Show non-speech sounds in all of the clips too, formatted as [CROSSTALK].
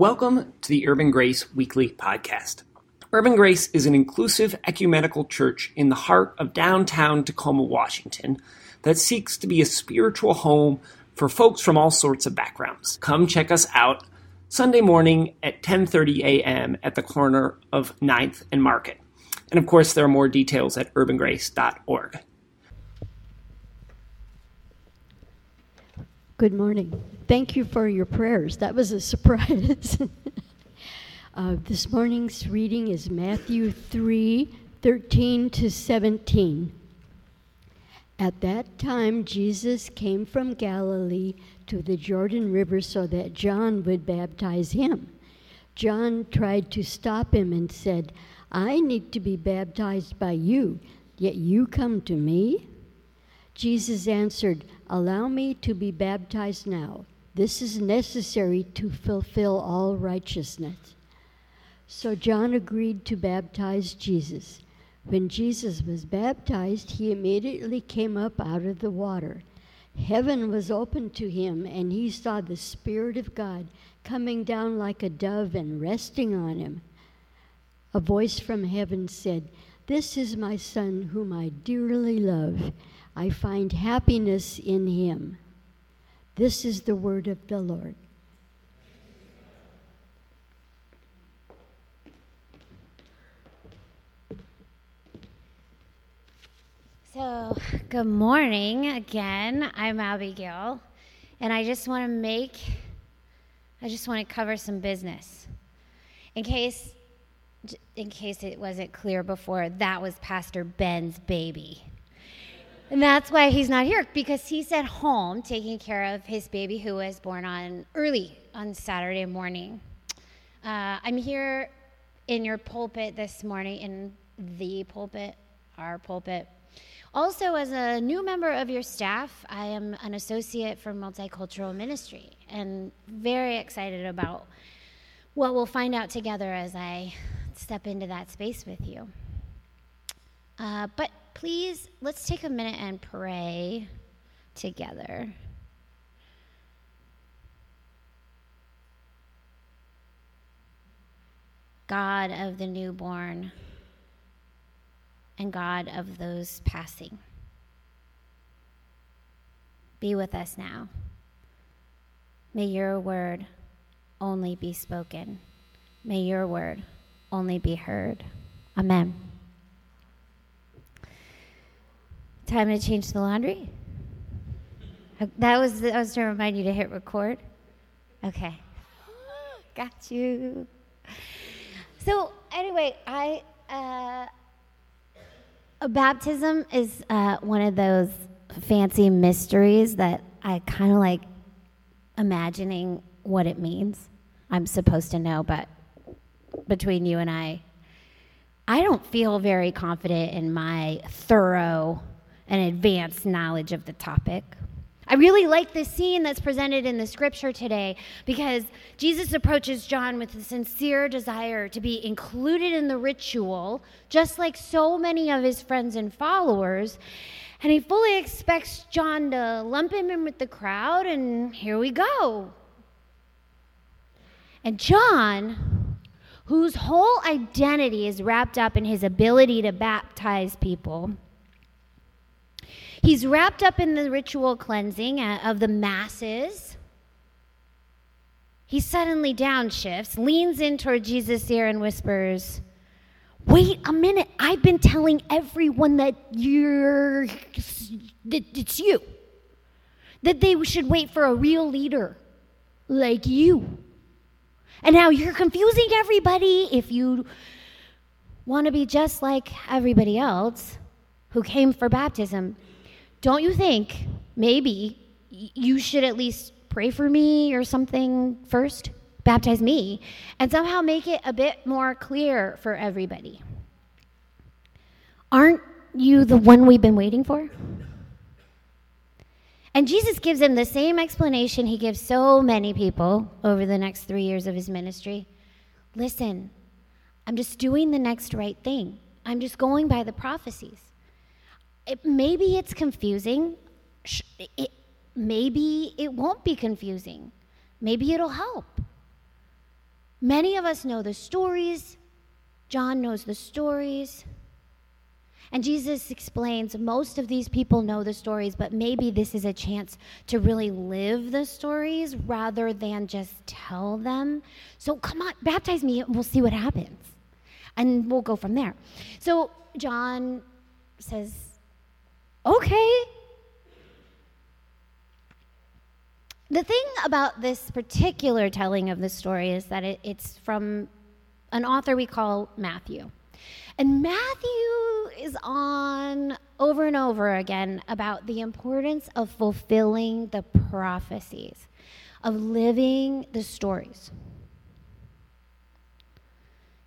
Welcome to the Urban Grace Weekly Podcast. Urban Grace is an inclusive ecumenical church in the heart of downtown Tacoma, Washington, that seeks to be a spiritual home for folks from all sorts of backgrounds. Come check us out Sunday morning at 10:30 a.m. at the corner of 9th and Market. And of course, there are more details at urbangrace.org. Good morning. Thank you for your prayers. That was a surprise. [LAUGHS] uh, this morning's reading is Matthew 3 13 to 17. At that time, Jesus came from Galilee to the Jordan River so that John would baptize him. John tried to stop him and said, I need to be baptized by you, yet you come to me? Jesus answered, Allow me to be baptized now. This is necessary to fulfill all righteousness. So John agreed to baptize Jesus. When Jesus was baptized, he immediately came up out of the water. Heaven was opened to him, and he saw the Spirit of God coming down like a dove and resting on him. A voice from heaven said, This is my Son, whom I dearly love. I find happiness in him. This is the word of the Lord. So, good morning again. I'm Abigail, and I just want to make, I just want to cover some business. In case, in case it wasn't clear before, that was Pastor Ben's baby. And that's why he's not here because he's at home taking care of his baby who was born on early on Saturday morning. Uh, I'm here in your pulpit this morning, in the pulpit, our pulpit. Also, as a new member of your staff, I am an associate for multicultural ministry and very excited about what we'll find out together as I step into that space with you. Uh, but please, let's take a minute and pray together. God of the newborn and God of those passing. Be with us now. May your word only be spoken. May your word only be heard. Amen. Time to change the laundry? That was, that was to remind you to hit record? Okay. [GASPS] Got you. So, anyway, I. Uh, a baptism is uh, one of those fancy mysteries that I kind of like imagining what it means. I'm supposed to know, but between you and I, I don't feel very confident in my thorough and advanced knowledge of the topic. I really like this scene that's presented in the scripture today because Jesus approaches John with a sincere desire to be included in the ritual, just like so many of his friends and followers. And he fully expects John to lump him in with the crowd, and here we go. And John, whose whole identity is wrapped up in his ability to baptize people, He's wrapped up in the ritual cleansing uh, of the masses. He suddenly downshifts, leans in toward Jesus' ear, and whispers, Wait a minute, I've been telling everyone that you're, that it's you. That they should wait for a real leader like you. And now you're confusing everybody if you want to be just like everybody else who came for baptism. Don't you think maybe you should at least pray for me or something first? Baptize me, and somehow make it a bit more clear for everybody. Aren't you the one we've been waiting for? And Jesus gives him the same explanation he gives so many people over the next three years of his ministry. Listen, I'm just doing the next right thing. I'm just going by the prophecies it, maybe it's confusing. It, maybe it won't be confusing. Maybe it'll help. Many of us know the stories. John knows the stories. And Jesus explains most of these people know the stories, but maybe this is a chance to really live the stories rather than just tell them. So come on, baptize me, and we'll see what happens. And we'll go from there. So John says, Okay. The thing about this particular telling of the story is that it, it's from an author we call Matthew. And Matthew is on over and over again about the importance of fulfilling the prophecies, of living the stories.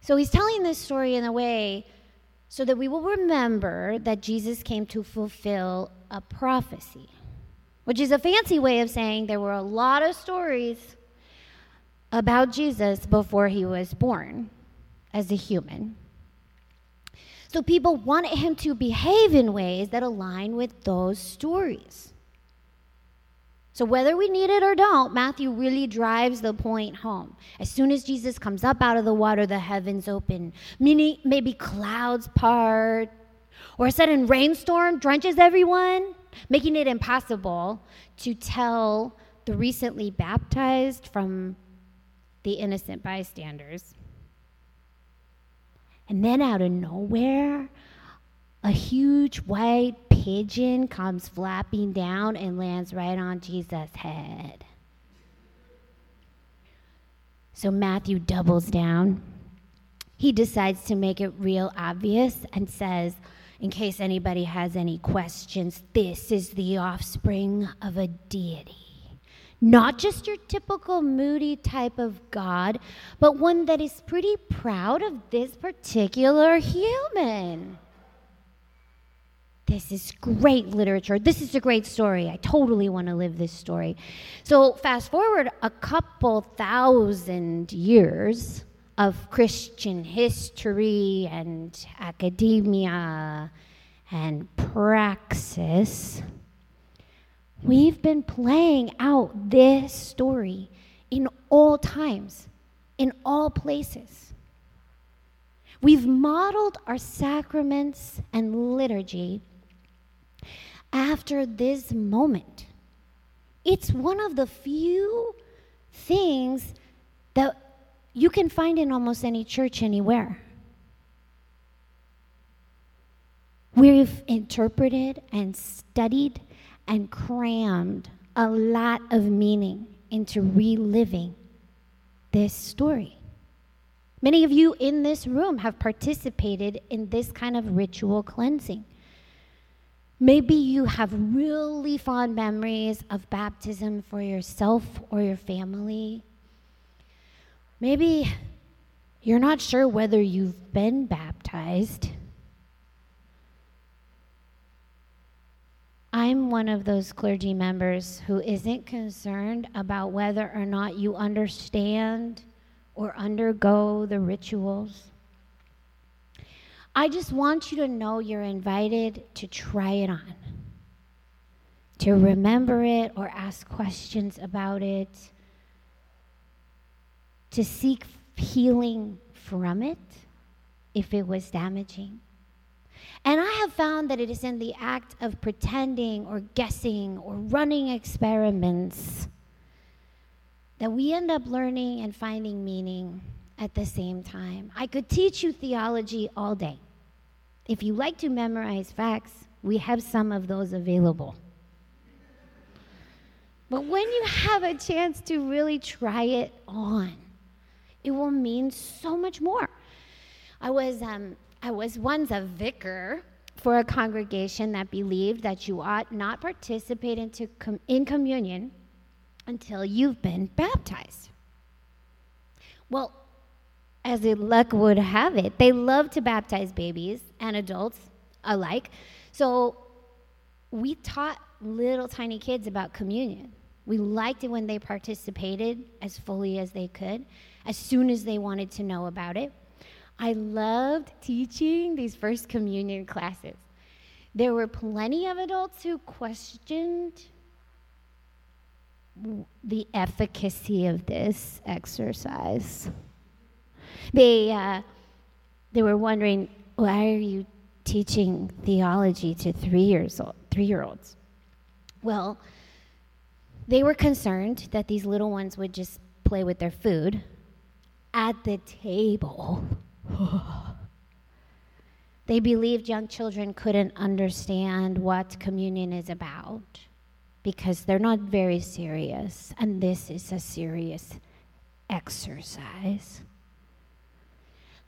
So he's telling this story in a way so that we will remember that Jesus came to fulfill a prophecy, which is a fancy way of saying there were a lot of stories about Jesus before he was born as a human. So people wanted him to behave in ways that align with those stories. So whether we need it or don't, Matthew really drives the point home. As soon as Jesus comes up out of the water, the heavens open. Maybe, maybe clouds part, or a sudden rainstorm drenches everyone, making it impossible to tell the recently baptized from the innocent bystanders. And then out of nowhere, a huge white pigeon comes flapping down and lands right on Jesus' head. So Matthew doubles down. He decides to make it real obvious and says, in case anybody has any questions, this is the offspring of a deity. Not just your typical moody type of God, but one that is pretty proud of this particular human. This is great literature. This is a great story. I totally want to live this story. So, fast forward a couple thousand years of Christian history and academia and praxis We've been playing out this story in all times, in all places. We've modeled our sacraments and liturgy after this moment. It's one of the few things that you can find in almost any church anywhere. We've interpreted and studied and crammed a lot of meaning into reliving this story. Many of you in this room have participated in this kind of ritual cleansing. Maybe you have really fond memories of baptism for yourself or your family. Maybe you're not sure whether you've been baptized. I'm one of those clergy members who isn't concerned about whether or not you understand or undergo the rituals. I just want you to know you're invited to try it on, to remember it or ask questions about it, to seek healing from it if it was damaging. And I have found that it is in the act of pretending or guessing or running experiments that we end up learning and finding meaning at the same time. I could teach you theology all day. If you like to memorize facts, we have some of those available. But when you have a chance to really try it on, it will mean so much more. I was um, I was once a vicar for a congregation that believed that you ought not participate into com- in communion until you've been baptized. Well, as luck would have it, they love to baptize babies and adults alike. So we taught little tiny kids about communion. We liked it when they participated as fully as they could, as soon as they wanted to know about it. I loved teaching these First Communion classes. There were plenty of adults who questioned the efficacy of this exercise. They, uh, they were wondering, why are you teaching theology to three years old, three year olds? Well, they were concerned that these little ones would just play with their food at the table. [LAUGHS] they believed young children couldn't understand what communion is about because they're not very serious, and this is a serious exercise.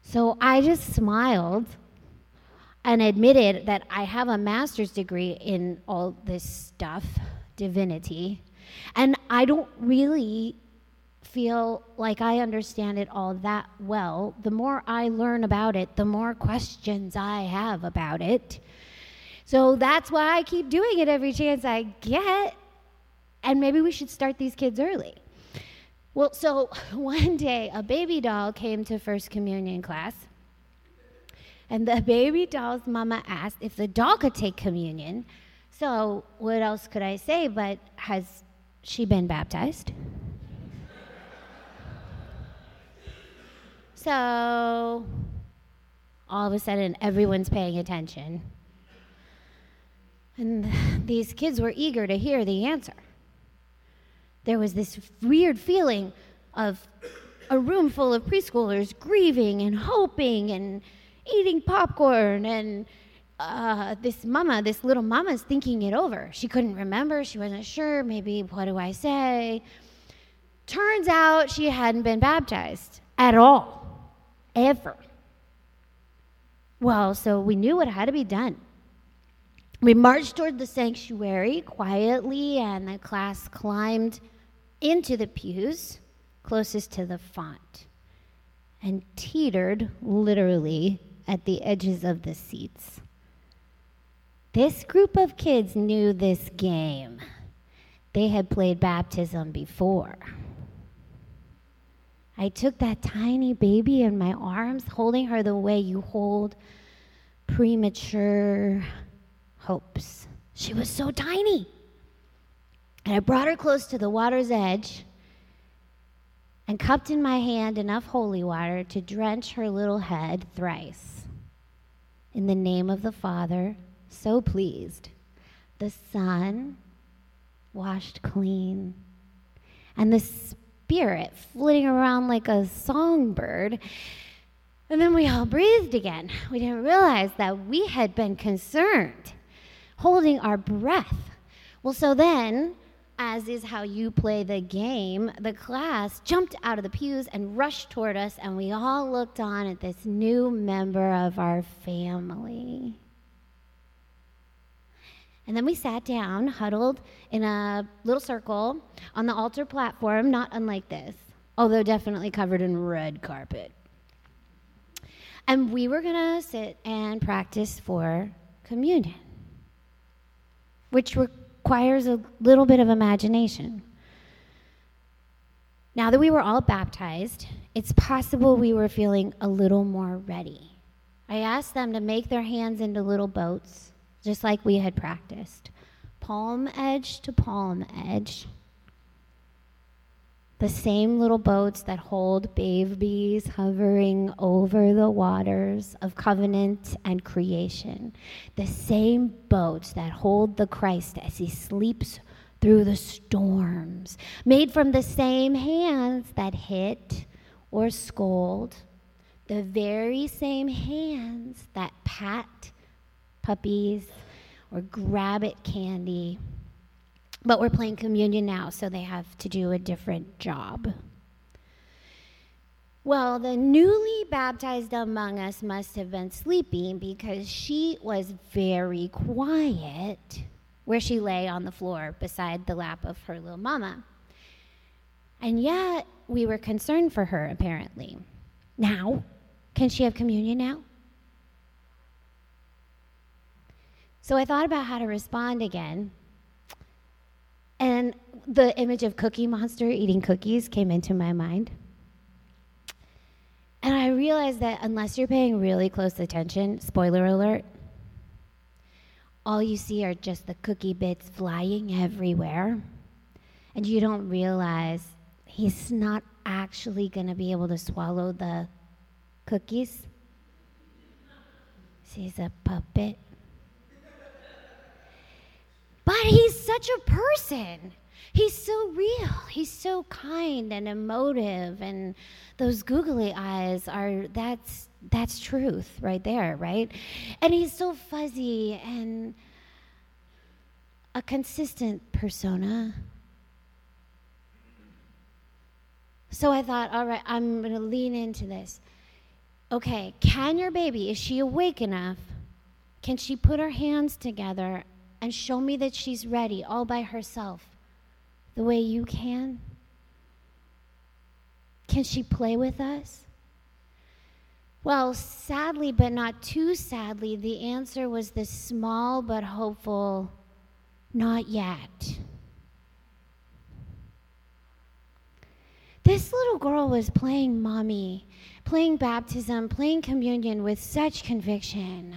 So I just smiled and admitted that I have a master's degree in all this stuff, divinity, and I don't really feel like I understand it all that well. The more I learn about it, the more questions I have about it. So that's why I keep doing it every chance I get. And maybe we should start these kids early. Well, so [LAUGHS] one day a baby doll came to First Communion class. And the [LAUGHS] baby doll's mama asked if the doll could take communion. So, what else could I say but has she been baptized? [LAUGHS] so, all of a sudden, everyone's paying attention. And these kids were eager to hear the answer there was this weird feeling of a room full of preschoolers grieving and hoping and eating popcorn and uh, this mama, this little mama's thinking it over. She couldn't remember. She wasn't sure. Maybe, what do I say? Turns out she hadn't been baptized at all, ever. Well, so we knew what had to be done. We marched toward the sanctuary quietly, and the class climbed into the pews closest to the font and teetered literally at the edges of the seats. This group of kids knew this game. They had played baptism before. I took that tiny baby in my arms, holding her the way you hold premature hopes. She was so tiny. And I brought her close to the water's edge and cupped in my hand enough holy water to drench her little head thrice. In the name of the Father, so pleased, the Son washed clean, and the Spirit flitting around like a songbird. And then we all breathed again. We didn't realize that we had been concerned, holding our breath. Well, so then as is how you play the game, the class jumped out of the pews and rushed toward us, and we all looked on at this new member of our family. And then we sat down, huddled in a little circle on the altar platform, not unlike this, although definitely covered in red carpet. And we were going to sit and practice for communion, which were requires a little bit of imagination. Now that we were all baptized, it's possible we were feeling a little more ready. I asked them to make their hands into little boats, just like we had practiced, palm edge to palm edge the same little boats that hold babies hovering over the waters of covenant and creation, the same boats that hold the Christ as he sleeps through the storms, made from the same hands that hit or scold, the very same hands that pat puppies or grab at candy but we're playing communion now, so they have to do a different job. Well, the newly baptized among us must have been sleeping because she was very quiet where she lay on the floor beside the lap of her little mama. And yet, we were concerned for her, apparently. Now, can she have communion now? So I thought about how to respond again and the image of Cookie Monster eating cookies came into my mind. And I realized that unless you're paying really close attention, spoiler alert, all you see are just the cookie bits flying everywhere. And you don't realize he's not actually going to be able to swallow the Cookies? She's a puppet. But he's such a person. He's so real. He's so kind and emotive and those googly eyes are that's that's truth right there, right? And he's so fuzzy and a consistent persona. So I thought, all right, I'm going to lean into this. Okay, can your baby, is she awake enough? Can she put her hands together and show me that she's ready all by herself the way you can? Can she play with us? Well, sadly, but not too sadly, the answer was the small but hopeful not yet. This little girl was playing mommy, playing baptism, playing communion with such conviction.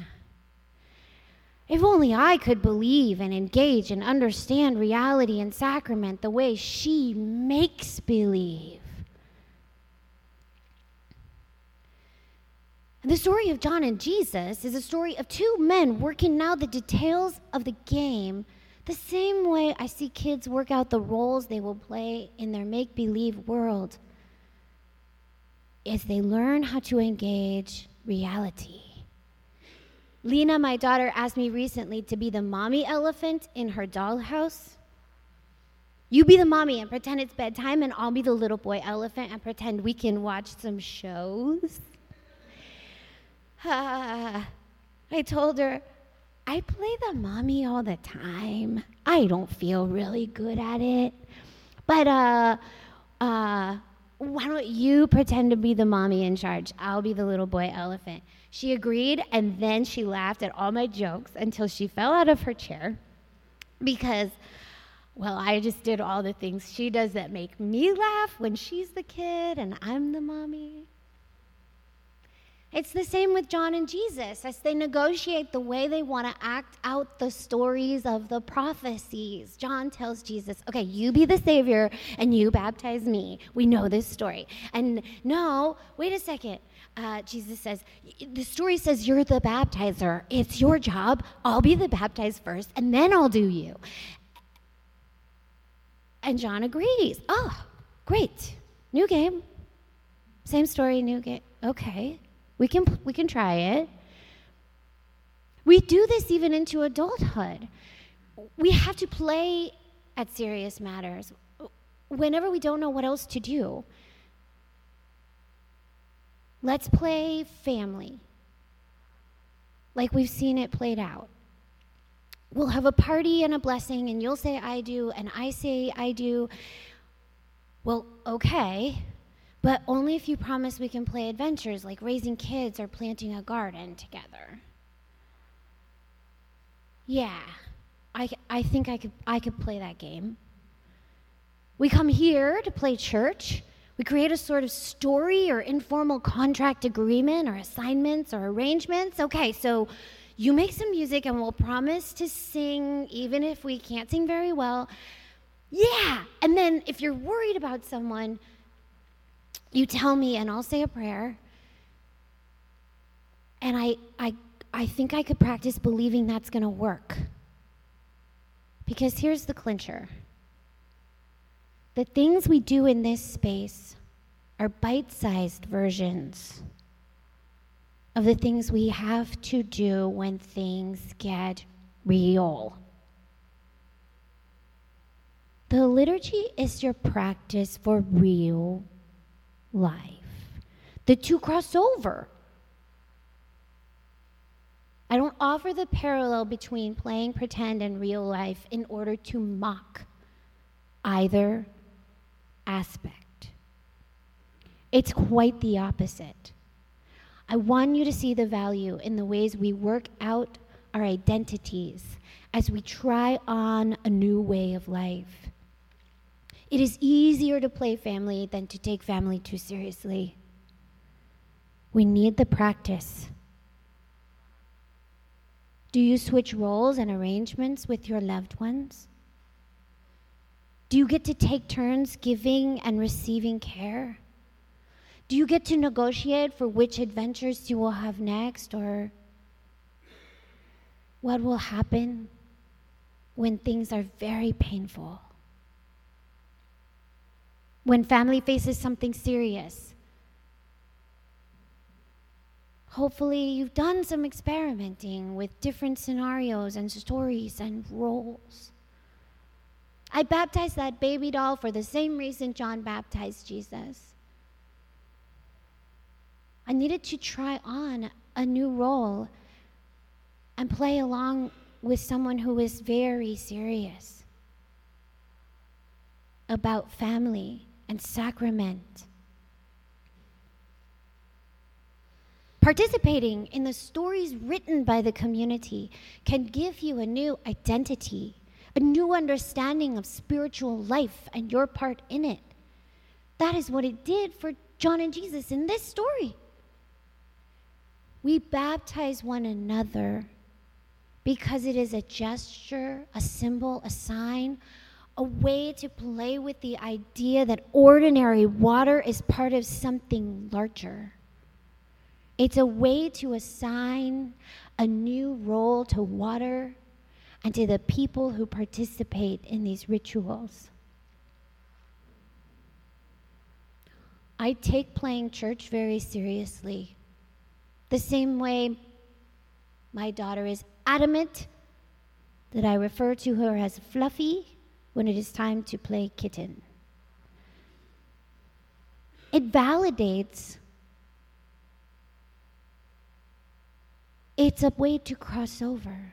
If only I could believe and engage and understand reality and sacrament the way she makes believe. The story of John and Jesus is a story of two men working out the details of the game the same way I see kids work out the roles they will play in their make believe world as they learn how to engage reality. Lena, my daughter, asked me recently to be the mommy elephant in her dollhouse. You be the mommy and pretend it's bedtime, and I'll be the little boy elephant and pretend we can watch some shows. [SIGHS] I told her, I play the mommy all the time. I don't feel really good at it. But uh uh why don't you pretend to be the mommy in charge? I'll be the little boy elephant. She agreed and then she laughed at all my jokes until she fell out of her chair because well, I just did all the things she does that make me laugh when she's the kid and I'm the mommy. It's the same with John and Jesus as they negotiate the way they want to act out the stories of the prophecies. John tells Jesus, okay, you be the Savior and you baptize me. We know this story. And no, wait a second. Uh, Jesus says, the story says you're the baptizer. It's your job. I'll be the baptized first and then I'll do you. And John agrees. Oh, great. New game. Same story, new game. Okay. We can, we can try it. We do this even into adulthood. We have to play at serious matters whenever we don't know what else to do. Let's play family, like we've seen it played out. We'll have a party and a blessing, and you'll say, I do, and I say, I do. Well, okay. But only if you promise we can play adventures like raising kids or planting a garden together. Yeah, I, I think I could, I could play that game. We come here to play church. We create a sort of story or informal contract agreement or assignments or arrangements. Okay, so you make some music and we'll promise to sing even if we can't sing very well. Yeah, and then if you're worried about someone, you tell me and I'll say a prayer. And I, I, I think I could practice believing that's going to work. Because here's the clincher the things we do in this space are bite sized versions of the things we have to do when things get real. The liturgy is your practice for real life. The two cross over. I don't offer the parallel between playing pretend and real life in order to mock either aspect. It's quite the opposite. I want you to see the value in the ways we work out our identities as we try on a new way of life. It is easier to play family than to take family too seriously. We need the practice. Do you switch roles and arrangements with your loved ones? Do you get to take turns giving and receiving care? Do you get to negotiate for which adventures you will have next or what will happen when things are very painful? When family faces something serious? Hopefully, you've done some experimenting with different scenarios and stories and roles. I baptized that baby doll for the same reason John baptized Jesus. I needed to try on a new role and play along with someone who is very serious about family and sacrament. Participating in the stories written by the community can give you a new identity, a new understanding of spiritual life and your part in it. That is what it did for John and Jesus in this story. We baptize one another because it is a gesture, a symbol, a sign, a way to play with the idea that ordinary water is part of something larger. It's a way to assign a new role to water and to the people who participate in these rituals. I take playing church very seriously. The same way my daughter is adamant that I refer to her as Fluffy when it is time to play kitten. It validates It's a way to cross over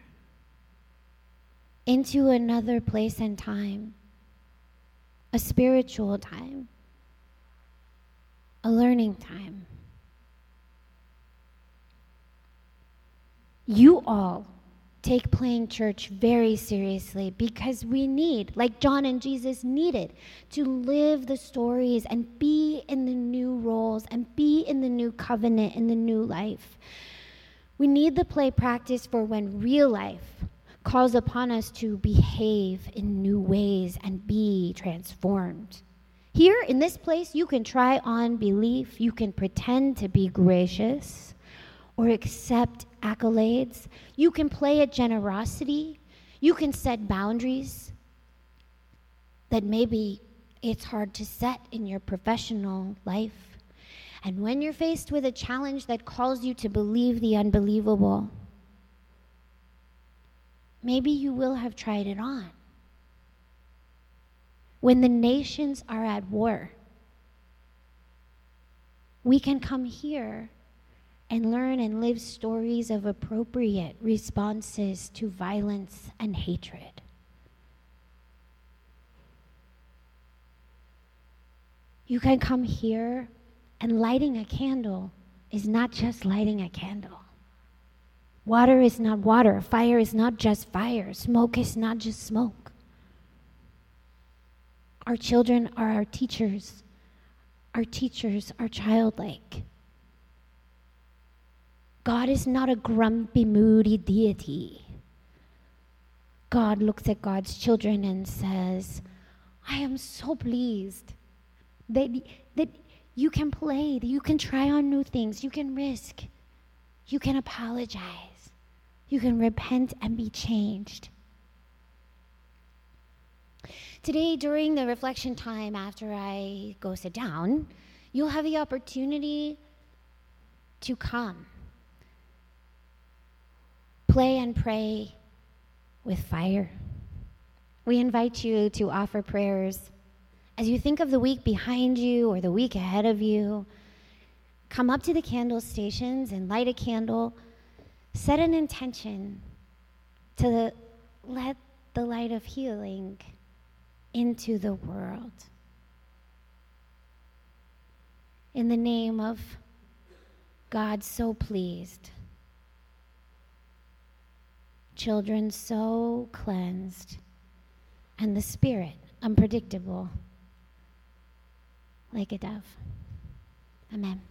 into another place and time, a spiritual time, a learning time. You all take playing church very seriously because we need, like John and Jesus needed, to live the stories and be in the new roles and be in the new covenant, in the new life. We need the play practice for when real life calls upon us to behave in new ways and be transformed. Here in this place, you can try on belief, you can pretend to be gracious or accept accolades, you can play at generosity, you can set boundaries that maybe it's hard to set in your professional life. And when you're faced with a challenge that calls you to believe the unbelievable, maybe you will have tried it on. When the nations are at war, we can come here and learn and live stories of appropriate responses to violence and hatred. You can come here and lighting a candle is not just lighting a candle. Water is not water. Fire is not just fire. Smoke is not just smoke. Our children are our teachers. Our teachers are childlike. God is not a grumpy, moody deity. God looks at God's children and says, I am so pleased that, that you can play, that you can try on new things, you can risk, you can apologize, you can repent and be changed. Today, during the reflection time after I go sit down, you'll have the opportunity to come. Play and pray with fire. We invite you to offer prayers as you think of the week behind you or the week ahead of you, come up to the candle stations and light a candle. Set an intention to let the light of healing into the world. In the name of God so pleased, children so cleansed, and the Spirit unpredictable like a dove. Amen.